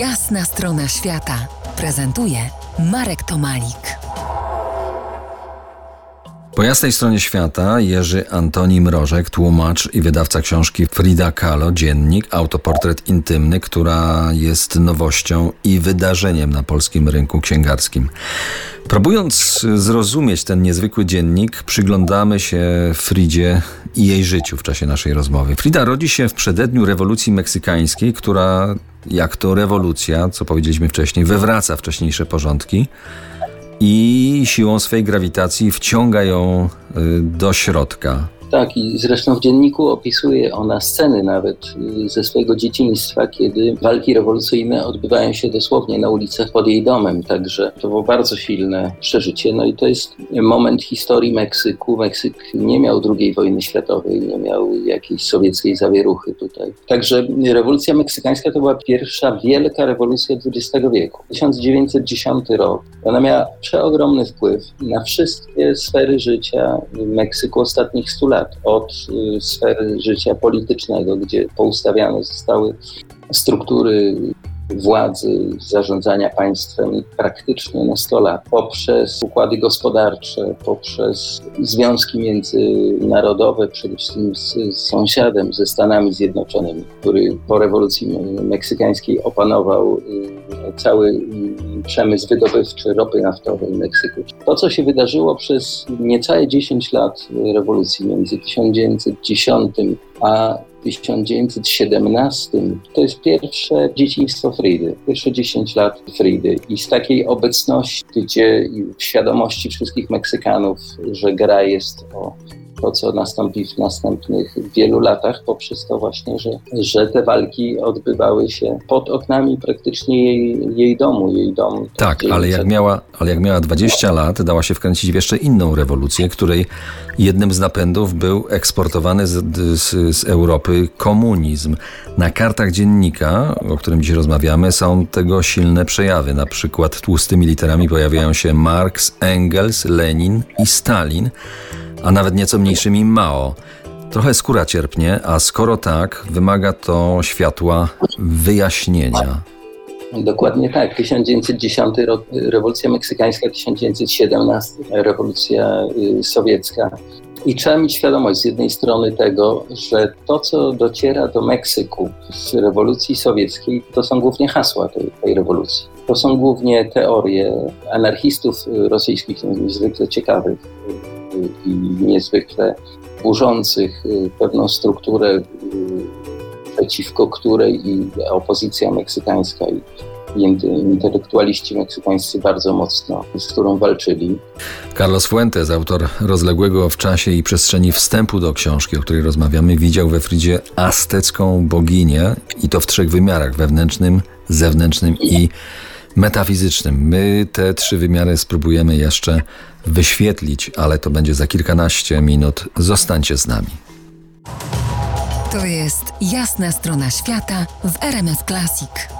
Jasna strona świata prezentuje Marek Tomalik. Po jasnej stronie świata Jerzy Antoni Mrożek, tłumacz i wydawca książki Frida Kahlo, Dziennik, autoportret intymny, która jest nowością i wydarzeniem na polskim rynku księgarskim. Próbując zrozumieć ten niezwykły dziennik, przyglądamy się Fridzie i jej życiu w czasie naszej rozmowy. Frida rodzi się w przededniu rewolucji meksykańskiej, która, jak to rewolucja, co powiedzieliśmy wcześniej, wywraca wcześniejsze porządki i siłą swej grawitacji wciąga ją y, do środka. Tak, i zresztą w dzienniku opisuje ona sceny nawet y, ze swojego dzieciństwa, kiedy walki rewolucyjne odbywają się dosłownie na ulicach pod jej domem, także to było bardzo silne przeżycie. No i to jest moment historii Meksyku. Meksyk nie miał II wojny światowej, nie miał jakiejś sowieckiej zawieruchy tutaj. Także rewolucja meksykańska to była pierwsza wielka rewolucja XX wieku. 1910 rok. Ona miała przeogromny wpływ na wszystkie sfery życia Meksyku ostatnich 100 lat lat od y, sfery życia politycznego, gdzie poustawiane zostały struktury władzy, zarządzania państwem praktycznie na 100 lat, poprzez układy gospodarcze, poprzez związki międzynarodowe, przede wszystkim z, z sąsiadem, ze Stanami Zjednoczonymi, który po rewolucji meksykańskiej opanował y, cały y, przemysł wydobywczy ropy naftowej Meksyku. To, co się wydarzyło przez niecałe 10 lat rewolucji między 1910 a 1917 to jest pierwsze dzieciństwo Fridy, pierwsze 10 lat Fridy. I z takiej obecności, gdzie w świadomości wszystkich Meksykanów, że gra jest o to, co nastąpi w następnych wielu latach, poprzez to właśnie, że, że te walki odbywały się pod oknami praktycznie jej, jej domu. Jej dom tak, ale jak, miała, ale jak miała 20 lat, dała się wkręcić w jeszcze inną rewolucję, której jednym z napędów był eksportowany z, z, z Europy komunizm. Na kartach dziennika, o którym dziś rozmawiamy, są tego silne przejawy. Na przykład tłustymi literami pojawiają się Marx, Engels, Lenin i Stalin a nawet nieco mniejszymi Mao. Trochę skóra cierpnie, a skoro tak, wymaga to światła wyjaśnienia. Dokładnie tak. 1910 rok, rewolucja meksykańska, 1917 rewolucja y, sowiecka. I trzeba mieć świadomość z jednej strony tego, że to, co dociera do Meksyku z rewolucji sowieckiej, to są głównie hasła tej, tej rewolucji. To są głównie teorie anarchistów rosyjskich, niezwykle ciekawych, i niezwykle burzących y, pewną strukturę, y, przeciwko której i opozycja meksykańska i intelektualiści meksykańscy bardzo mocno, z którą walczyli. Carlos Fuentes, autor rozległego w czasie i przestrzeni wstępu do książki, o której rozmawiamy, widział we Fridzie aztecką boginię i to w trzech wymiarach: wewnętrznym, zewnętrznym i metafizycznym. My te trzy wymiary spróbujemy jeszcze wyświetlić, ale to będzie za kilkanaście minut. Zostańcie z nami. To jest jasna strona świata w RMS Classic.